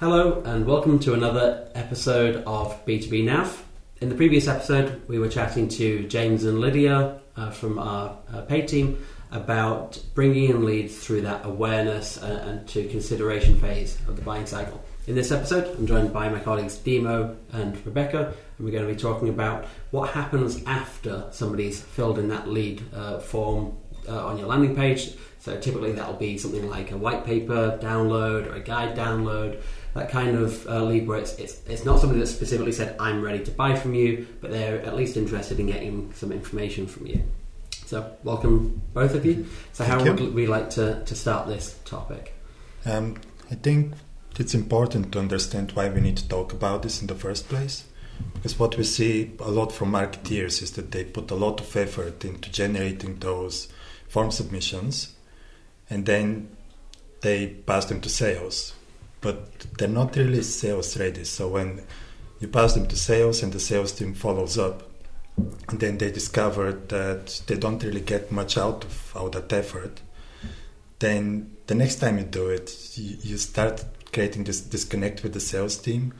Hello, and welcome to another episode of B2B Nav. In the previous episode, we were chatting to James and Lydia uh, from our uh, paid team about bringing in leads through that awareness and, and to consideration phase of the buying cycle. In this episode, I'm joined by my colleagues Dima and Rebecca, and we're going to be talking about what happens after somebody's filled in that lead uh, form uh, on your landing page. So typically that'll be something like a white paper download or a guide download that kind of uh, lead where it's, it's, it's not somebody that specifically said, I'm ready to buy from you, but they're at least interested in getting some information from you. So, welcome both of you. So, how would we like to, to start this topic? Um, I think it's important to understand why we need to talk about this in the first place. Because what we see a lot from marketeers is that they put a lot of effort into generating those form submissions and then they pass them to sales but they're not really sales ready. So when you pass them to sales and the sales team follows up, and then they discover that they don't really get much out of all that effort, then the next time you do it, you, you start creating this disconnect with the sales team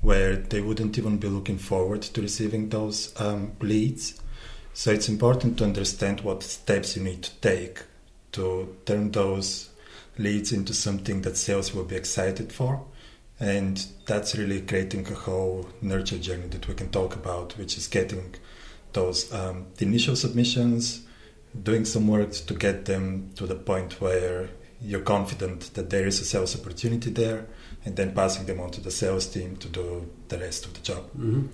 where they wouldn't even be looking forward to receiving those um, leads. So it's important to understand what steps you need to take to turn those leads into something that sales will be excited for. And that's really creating a whole nurture journey that we can talk about, which is getting those um, initial submissions, doing some work to get them to the point where you're confident that there is a sales opportunity there, and then passing them on to the sales team to do the rest of the job. Mm-hmm.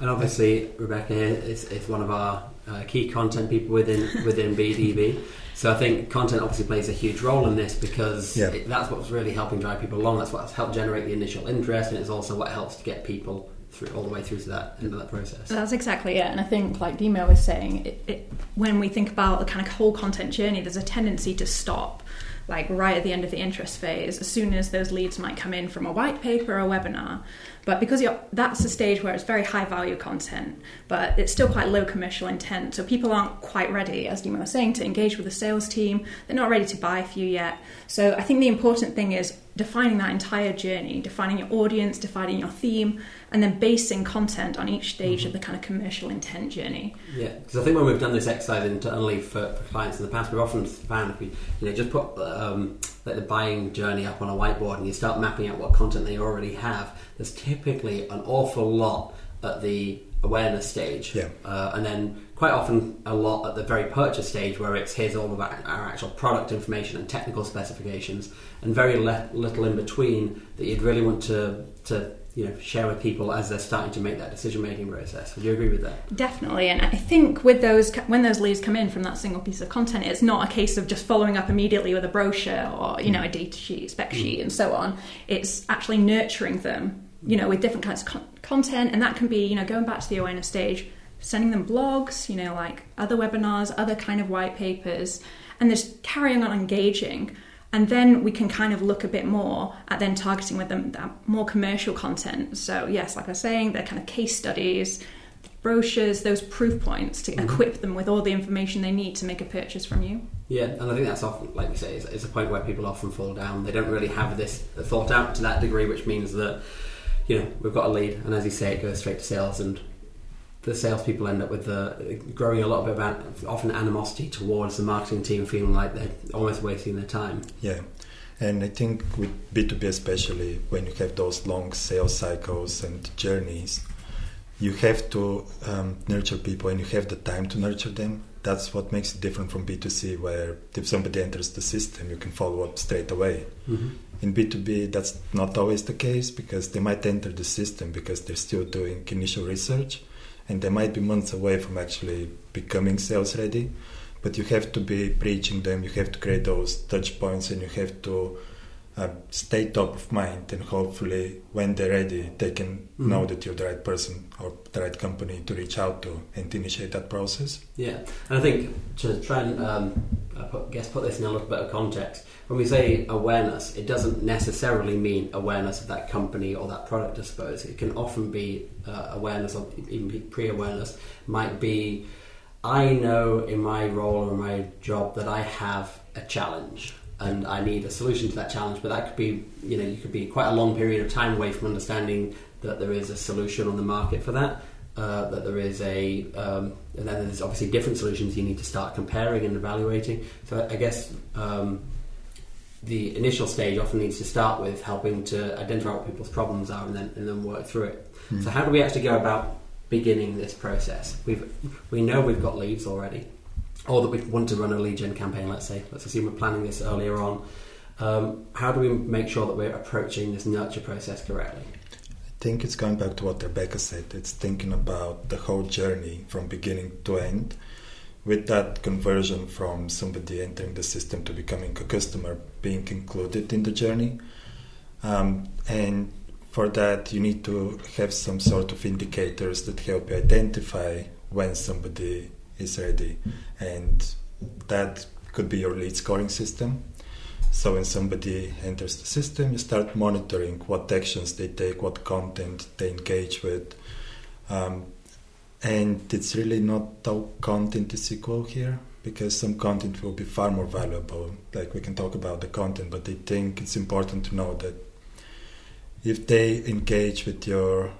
And obviously, Rebecca is, is one of our uh, key content people within within BDB. So I think content obviously plays a huge role in this because yeah. it, that's what's really helping drive people along. That's what's helped generate the initial interest, and it's also what helps to get people through all the way through to that into that process. That's exactly it. And I think, like Dima was saying, it, it, when we think about the kind of whole content journey, there's a tendency to stop like right at the end of the interest phase, as soon as those leads might come in from a white paper or a webinar. But because that's a stage where it's very high value content, but it's still quite low commercial intent. So people aren't quite ready, as Dima was saying, to engage with the sales team. They're not ready to buy for you yet. So I think the important thing is defining that entire journey, defining your audience, defining your theme, and then basing content on each stage mm-hmm. of the kind of commercial intent journey. Yeah, because I think when we've done this exercise internally for, for clients in the past, we've often found if we you know just put um, like the buying journey up on a whiteboard and you start mapping out what content they already have, there's typically an awful lot at the awareness stage, yeah. uh, and then quite often a lot at the very purchase stage where it's here's all of our, our actual product information and technical specifications, and very le- little in between that you'd really want to to you know share with people as they're starting to make that decision making process. Would you agree with that? Definitely, and I think with those when those leads come in from that single piece of content, it's not a case of just following up immediately with a brochure or you know a data sheet, spec sheet, mm. and so on. It's actually nurturing them, you know, with different kinds of con- content, and that can be you know going back to the awareness stage, sending them blogs, you know, like other webinars, other kind of white papers, and just carrying on engaging. And then we can kind of look a bit more at then targeting with them that more commercial content. So yes like i was saying they're kind of case studies brochures those proof points to mm-hmm. equip them with all the information they need to make a purchase from you. Yeah and i think that's often like we say it's, it's a point where people often fall down. They don't really have this thought out to that degree which means that you know we've got a lead and as you say it goes straight to sales and the salespeople end up with the growing a lot bit about often animosity towards the marketing team, feeling like they're almost wasting their time. Yeah, and I think with B two B especially, when you have those long sales cycles and journeys, you have to um, nurture people, and you have the time to nurture them. That's what makes it different from B two C, where if somebody enters the system, you can follow up straight away. Mm-hmm. In B two B, that's not always the case because they might enter the system because they're still doing initial research and they might be months away from actually becoming sales ready but you have to be preaching them you have to create those touch points and you have to uh, stay top of mind and hopefully when they're ready they can mm-hmm. know that you're the right person or the right company to reach out to and initiate that process yeah and i think to try and um, I put, guess put this in a little bit of context when we say awareness, it doesn't necessarily mean awareness of that company or that product, I suppose. It can often be uh, awareness, or even pre awareness, might be I know in my role or my job that I have a challenge. And I need a solution to that challenge. But that could be, you know, you could be quite a long period of time away from understanding that there is a solution on the market for that. Uh, that there is a, um, and then there's obviously different solutions you need to start comparing and evaluating. So I guess um, the initial stage often needs to start with helping to identify what people's problems are and then and then work through it. Mm. So how do we actually go about beginning this process? We've we know we've got leads already, or that we want to run a lead gen campaign. Let's say let's assume we're planning this earlier on. Um, how do we make sure that we're approaching this nurture process correctly? I think it's going back to what Rebecca said. It's thinking about the whole journey from beginning to end. With that conversion from somebody entering the system to becoming a customer being included in the journey. Um, and for that, you need to have some sort of indicators that help you identify when somebody is ready. And that could be your lead scoring system. So when somebody enters the system, you start monitoring what actions they take, what content they engage with. Um, and it's really not all content is equal here because some content will be far more valuable. Like we can talk about the content, but I think it's important to know that if they engage with your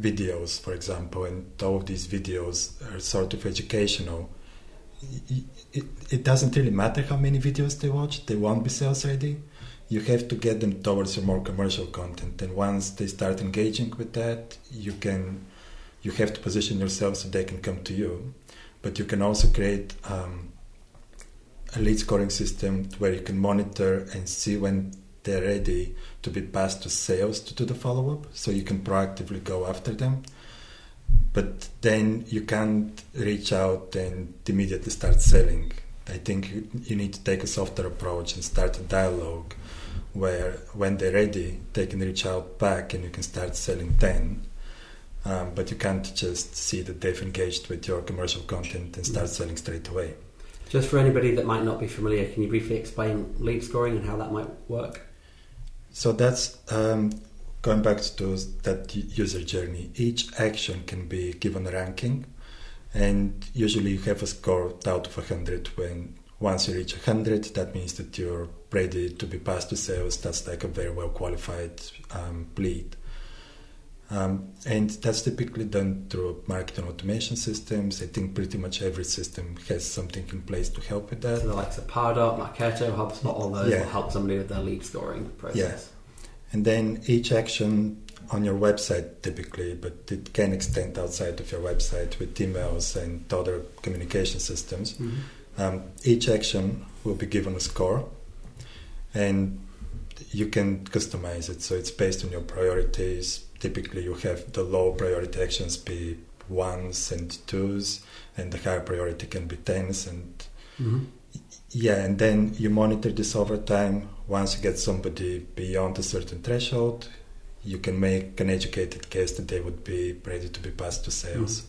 videos, for example, and all of these videos are sort of educational, it, it doesn't really matter how many videos they watch, they won't be sales ready. You have to get them towards your more commercial content, and once they start engaging with that, you can you have to position yourself so they can come to you. But you can also create um, a lead scoring system where you can monitor and see when they're ready to be passed to sales to do the follow up, so you can proactively go after them. But then you can't reach out and immediately start selling. I think you, need to take a softer approach and start a dialogue where, when they're ready, they can reach out back and you can start selling then. Um, but you can't just see that they've engaged with your commercial content and start selling straight away. Just for anybody that might not be familiar, can you briefly explain lead scoring and how that might work? So that's um, going back to that user journey. Each action can be given a ranking, and usually you have a score out of 100 when once you reach 100 that means that you're ready to be passed to sales. That's like a very well qualified um, lead um, and that's typically done through marketing automation systems. I think pretty much every system has something in place to help with that. So the likes of Pardot, Marketo, HubSpot, all those Yeah. will help somebody with their lead scoring process. And then each action on your website typically, but it can extend outside of your website with emails and other communication systems. Mhm. Um, each action will be given a score, and you can customize it. So it's based on your priorities. Typically, you have the low priority actions be ones and twos, and the higher priority can be tens. And Mhm. yeah, and then you monitor this over time. Once you get somebody beyond a certain threshold, you can make an educated case that they would be ready to be passed to sales.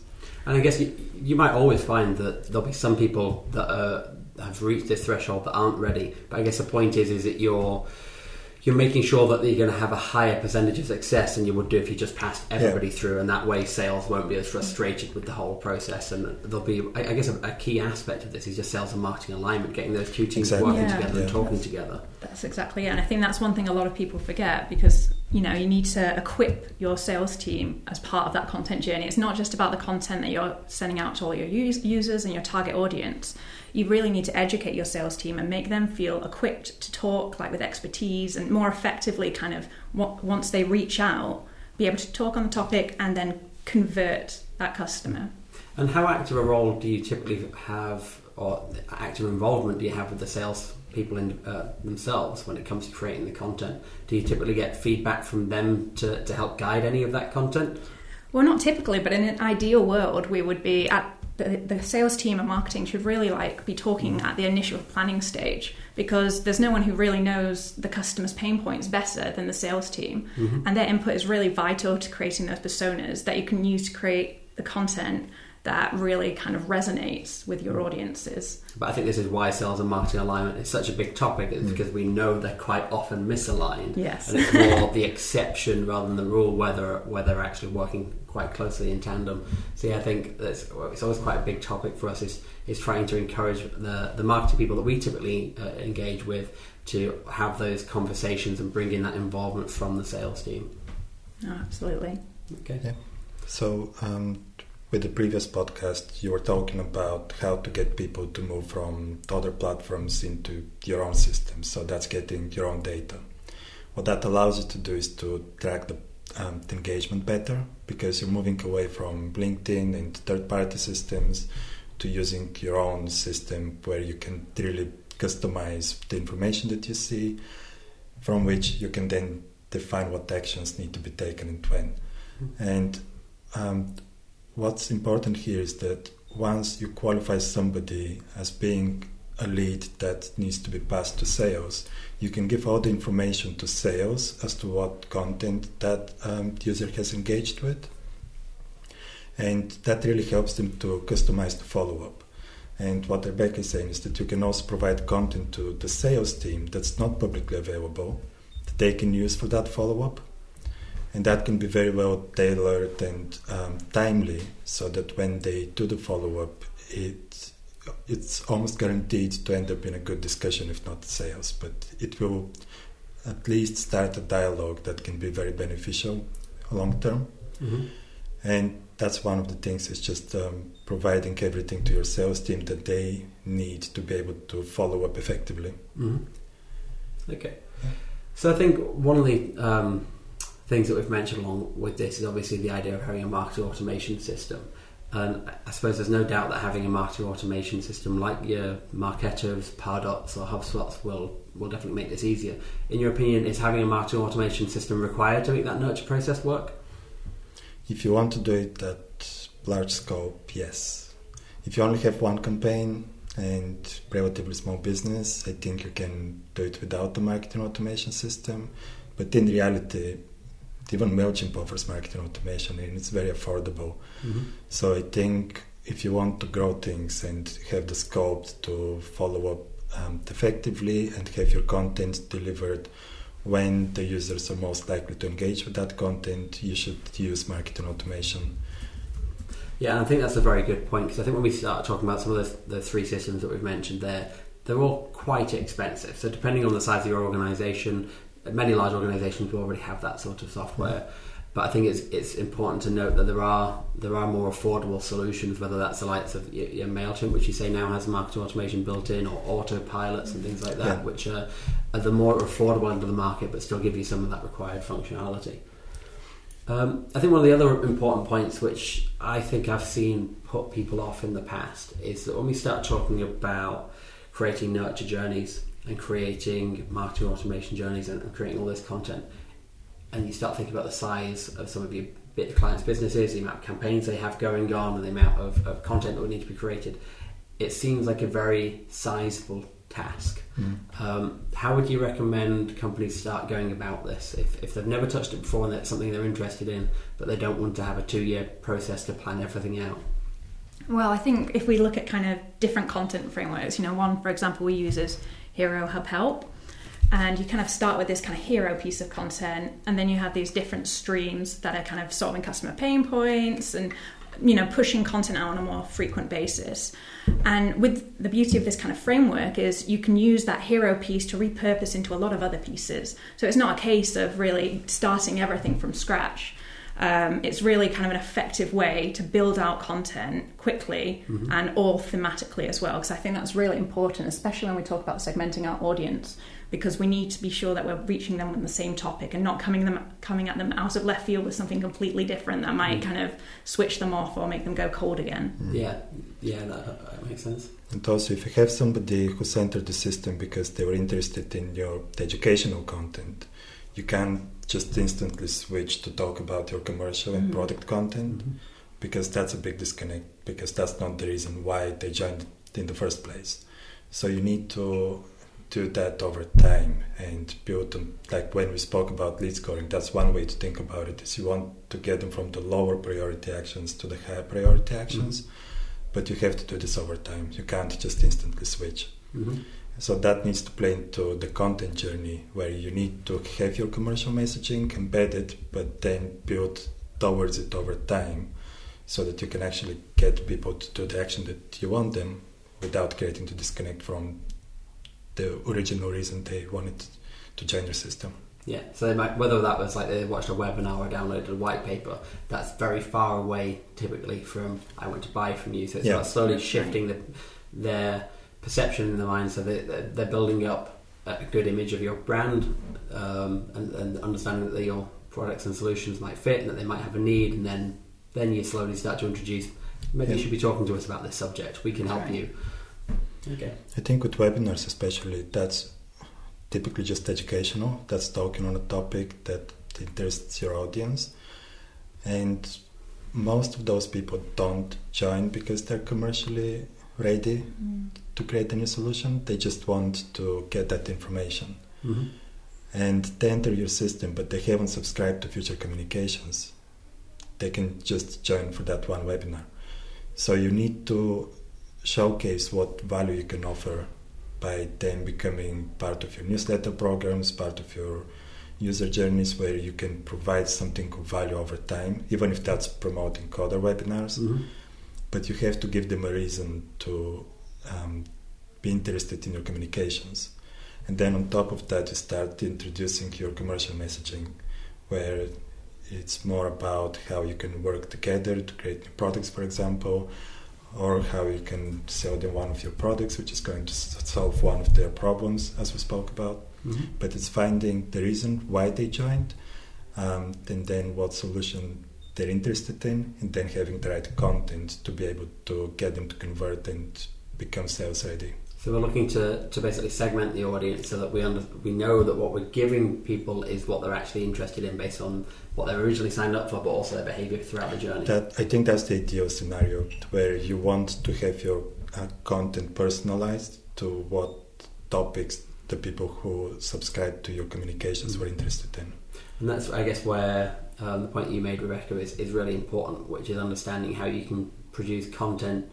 And I guess you, you might always find that there'll be some people that uh, have reached this threshold that aren't ready. But I guess the point is, is that you're you're making sure that you're going to have a higher percentage of success than you would do if you just passed everybody through, and that way sales won't be as frustrated with the whole process. And there'll be, I I guess, a, a key aspect of this is just sales and marketing alignment, getting those two teams Exactly. working Yeah. together and Yeah. talking together. That's exactly it. And I think that's one thing a lot of people forget because, you know, you need to equip your sales team as part of that content journey. It's not just about the content that you're sending out to all your us- users and your target audience. You really need to educate your sales team and make them feel equipped to talk like with expertise and more effectively kind of once they reach out, be able to talk on the topic and then convert that customer. And how active a role do you typically have, or active involvement do you have with the sales people in, uh, themselves when it comes to creating the content? Do you typically get feedback from them to, to help guide any of that content? Well, not typically, but in an ideal world, we would be at the, the sales team and marketing should really like be talking at the initial planning stage because there's no one who really knows the customer's pain points better than the sales team, and their input is really vital to creating those personas that you can use to create the content that really kind of resonates with your audiences. But I think this is why sales and marketing alignment is such a big topic, is because we know they're quite often misaligned. Yes. And it's more the exception rather than the rule whether where they're actually working quite closely in tandem. So yeah, I think that's it's always quite a big topic for us is is trying to encourage the the marketing people that we typically uh, engage with to have those conversations and bring in that involvement from the sales team. Oh, absolutely. Okay. Yeah. So, um, with the previous podcast, you were talking about how to get people to move from other platforms into your own system. So that's getting your own data. What that allows you to do is to track the, um, the engagement better because you're moving away from LinkedIn and third-party systems to using your own system where you can really customize the information that you see, from which you can then define what actions need to be taken and when. And um, what's important here is that once you qualify somebody as being a lead that needs to be passed to sales, you can give all the information to sales as to what content that um, user has engaged with. And that really helps them to customize the follow up. And what Rebecca is saying is that you can also provide content to the sales team that's not publicly available that they can use for that follow up. And that can be very well tailored and um, timely so that when they do the follow up, it, it's almost guaranteed to end up in a good discussion, if not sales. But it will at least start a dialogue that can be very beneficial long term. Mm-hmm. And that's one of the things is just um, providing everything to your sales team that they need to be able to follow up effectively. Mm-hmm. Okay. So I think one of the um, things that we've mentioned along with this is obviously the idea of having a marketing automation system. And I suppose there's no doubt that having a marketing automation system like your Marketos, Pardots, or HubSpots will will definitely make this easier. In your opinion, is having a marketing automation system required to make that nurture process work? If you want to do it at large scope, yes. If you only have one campaign and relatively small business, I think you can do it without the marketing automation system. But in reality, even MailChimp offers marketing automation and it's very affordable. Mm-hmm. So I think if you want to grow things and have the scope to follow up um, effectively and have your content delivered when the users are most likely to engage with that content, you should use marketing automation. Yeah, I think that's a very good point because I think when we start talking about some of the, the three systems that we've mentioned there, they're all quite expensive. So depending on the size of your organisation, many large organisations will already have that sort of software. But I think it's it's important to note that there are there are more affordable solutions, whether that's the likes of your, your Mailchimp, which you say now has marketing automation built in, or autopilots and things like that, Yeah. which are, are the more affordable end of the market, but still give you some of that required functionality. Um, I think one of the other important points, which I think I've seen put people off in the past, is that when we start talking about creating nurture journeys and creating marketing automation journeys and, and creating all this content, and you start thinking about the size of some of your bit clients' businesses, the amount of campaigns they have going on, and the amount of, of content that would need to be created, it seems like a very sizable task. Um, how would you recommend companies start going about this if, if they've never touched it before and it's something they're interested in, but they don't want to have a two year process to plan everything out? Well, I think if we look at kind of different content frameworks, you know, one, for example, we use is Hero Hub Help. And you kind of start with this kind of hero piece of content, and then you have these different streams that are kind of solving customer pain points and you know pushing content out on a more frequent basis. And with the beauty of this kind of framework is you can use that hero piece to repurpose into a lot of other pieces. So it's not a case of really starting everything from scratch um, it's really kind of an effective way to build out content quickly mm-hmm. and all thematically as well because i think that's really important especially when we talk about segmenting our audience because we need to be sure that we're reaching them with the same topic and not coming them coming at them out of left field with something completely different that might mm. kind of switch them off or make them go cold again. Mm. Yeah, yeah, that, that makes sense. And also, if you have somebody who's entered the system because they were interested in your the educational content, you can just instantly switch to talk about your commercial and Mhm. product content because that's a big disconnect because that's not the reason why they joined in the first place. So you need to do that over time and build them like when we spoke about lead scoring that's one way to think about it is you want to get them from the lower priority actions to the higher priority actions but you have to do this over time you can't just instantly switch Mhm. so that needs to play into the content journey where you need to have your commercial messaging embedded but then build towards it over time so that you can actually get people to do the action that you want them without creating the disconnect from the original reason they wanted to join your system. Yeah, so they might, whether that was like they watched a webinar or downloaded a white paper, that's very far away typically from I want to buy from you. So it's Yeah. about slowly shifting the, their perception in their mind so they, they're they're building up a good image of your brand um, and, and understanding that your products and solutions might fit and that they might have a need and then then you slowly start to introduce maybe you should be talking to us about this subject we can help Right. you okay I think with webinars, especially, that's typically just educational. That's talking on a topic that interests your audience. And most of those people don't join because they're commercially ready to create a new solution. They just want to get that information. mm-hmm. And they enter your system, but they haven't subscribed to future communications. They can just join for that one webinar. So you need to showcase what value you can offer by them becoming part of your newsletter programs, part of your user journeys where you can provide something of value over time, even if that's promoting coder webinars. Mm-hmm. But you have to give them a reason to um, be interested in your communications. And then on top of that, you start introducing your commercial messaging, where it's more about how you can work together to create new products, for example, or how you can sell them one of your products, which is going to solve one of their problems, as we spoke about. Mm-hmm. But it's finding the reason why they joined, um, and then what solution they're interested in, and then having the right content to be able to get them to convert and become sales ready. So we're looking to, to basically segment the audience so that we under, we know that what we're giving people is what they're actually interested in based on what they originally signed up for, but also their behaviour throughout the journey. That I think that's the ideal scenario where you want to have your uh, content personalized to what topics the people who subscribe to your communications were interested in. And that's, I guess, where um, the point you made, Rebecca, is, is really important, which is understanding how you can produce content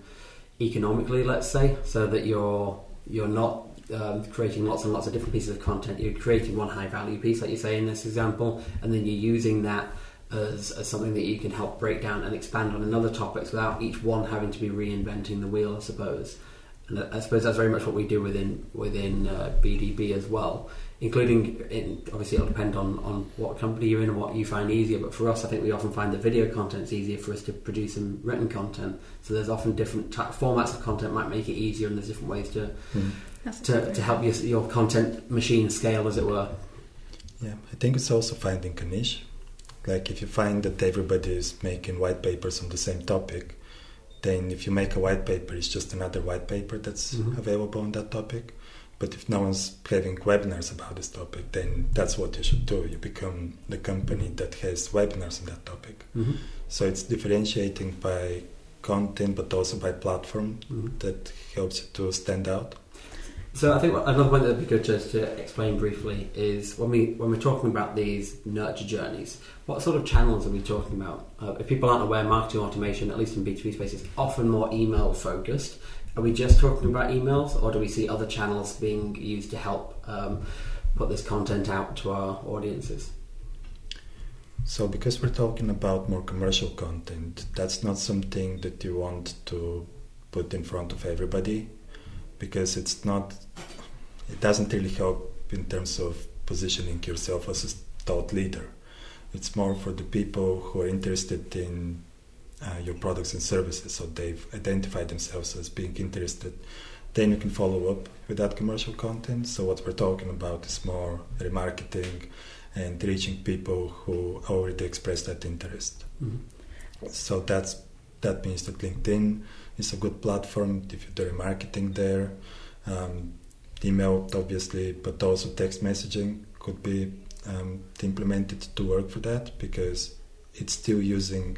economically, let's say, so that you're you're not um, creating lots and lots of different pieces of content. You're creating one high value piece, like you say in this example, and then you're using that as, as something that you can help break down and expand on another topics without each one having to be reinventing the wheel, I suppose. And I I suppose that's very much what we do within within uh, BDB as well, including in, obviously it'll depend on, on what company you're in and what you find easier. But for us, I think we often find that video content's easier for us to produce than written content. So there's often different ty formats of content might make it easier, and there's different ways to That's to, to help your, your content machine scale, as it were. Yeah, I think it's also finding a niche. Like if you find that everybody is making white papers on the same topic, then if you make a white paper, it's just another white paper that's Mhm. available on that topic. But if no one's having webinars about this topic, then that's what you should do. You become the company that has webinars on that topic. Mm-hmm. So it's differentiating by content, but also by platform Mm-hmm. that helps you to stand out. So I think another point that would be good just to explain briefly is when we when we're talking about these nurture journeys, what sort of channels are we talking about? Uh, if people aren't aware, marketing automation, at least in B two B space, is often more email focused. Are we just talking about emails, or do we see other channels being used to help um, put this content out to our audiences? So, because we're talking about more commercial content, that's not something that you want to put in front of everybody because it's not, it doesn't really help in terms of positioning yourself as a thought leader. It's more for the people who are interested in uh, your products and services, so they've identified themselves as being interested. Then you can follow up with that commercial content. So, what we're talking about is more remarketing and reaching people who already expressed that interest. Mm-hmm. So that's that means that LinkedIn is a good platform if you do marketing there. Um, email, obviously, but also text messaging could be um, implemented to work for that because it's still using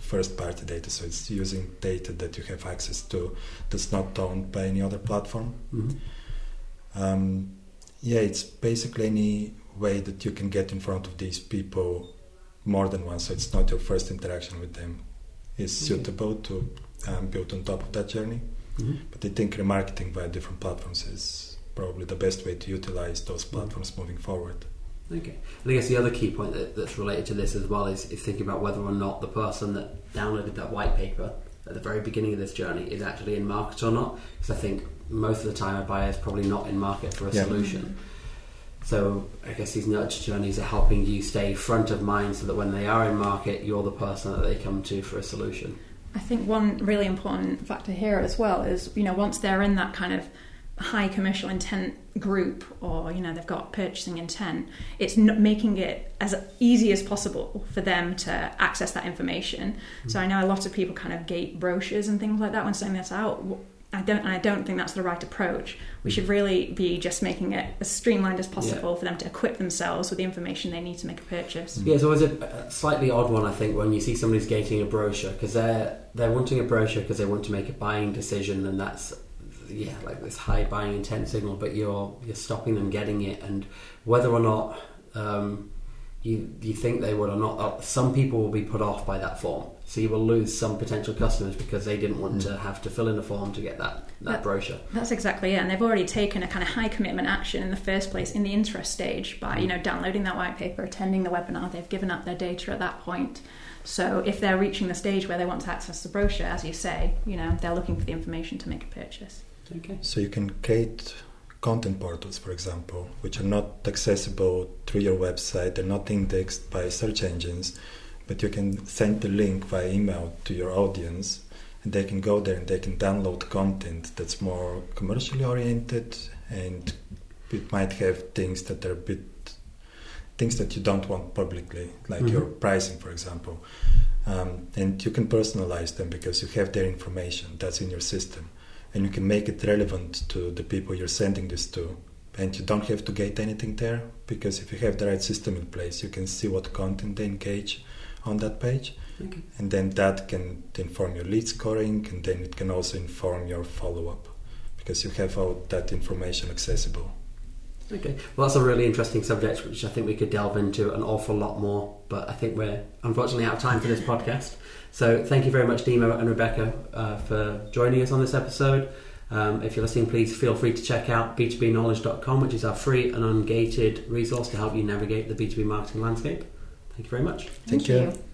first party data, so it's using data that you have access to that's not owned by any other platform. Mm-hmm. Um, Yeah, it's basically any way that you can get in front of these people more than once. So it's not your first interaction with them. Is Okay. suitable to um, build on top of that journey. Mhm. But I think remarketing via different platforms is probably the best way to utilize those Mm. platforms moving forward. Okay. And I guess the other key point that, that's related to this as well is, is thinking about whether or not the person that downloaded that white paper at the very beginning of this journey is actually in market or not. Because I think most of the time a buyer is probably not in market for a Yeah. solution. So I guess these nudge journeys are helping you stay front of mind so that when they are in market, you're the person that they come to for a solution. I think one really important factor here as well is, you know, once they're in that kind of high commercial intent group or, you know, they've got purchasing intent, it's not making it as easy as possible for them to access that information. Hmm. So I know a lot of people kind of gate brochures and things like that when sending this out. I don't, and I don't think that's the right approach. We should really be just making it as streamlined as possible for them to equip themselves with the information they need to make a purchase. Yeah, it's always a, slightly odd one, I think, when you see somebody's gating a brochure because they're they're wanting a brochure because they want to make a buying decision, and that's yeah, like this high buying intent signal. But you're you're stopping them getting it, and whether or not um, you you think they would or not, uh, some people will be put off by that form. So you will lose some potential customers because they didn't want to mm. have to fill in a form to get that that That- brochure. That's exactly it. And they've already taken a kind of high commitment action in the first place in the interest stage by, you mm. know, downloading that white paper, attending the webinar. They've given up their data at that point. So if they're reaching the stage where they want to access the brochure, as you say, you know, they're looking for the information to make a purchase. Okay. So you can create content portals, for example, which are not accessible through your website. They're not indexed by search engines, but you can send the link via email to your audience, and they can go there and they can download content that's more commercially oriented, and it might have things that are a bit things that you don't want publicly, like Mhm. your pricing, for example. Um, and you can personalize them because you have their information that's in your system and you can make it relevant to the people you're sending this to. And you don't have to gate anything there because if you have the right system in place, you can see what content they engage on that page, Okay. and then that can inform your lead scoring, and then it can also inform your follow up because you have all that information accessible. Okay, well, that's a really interesting subject, which I think we could delve into an awful lot more. But I think we're unfortunately out of time for this podcast. So thank you very much, Dima and Rebecca, uh, for joining us on this episode. Um, if you're listening, please feel free to check out b2bknowledge.com, which is our free and ungated resource to help you navigate the B2B marketing landscape. Thank you very much. Thank you.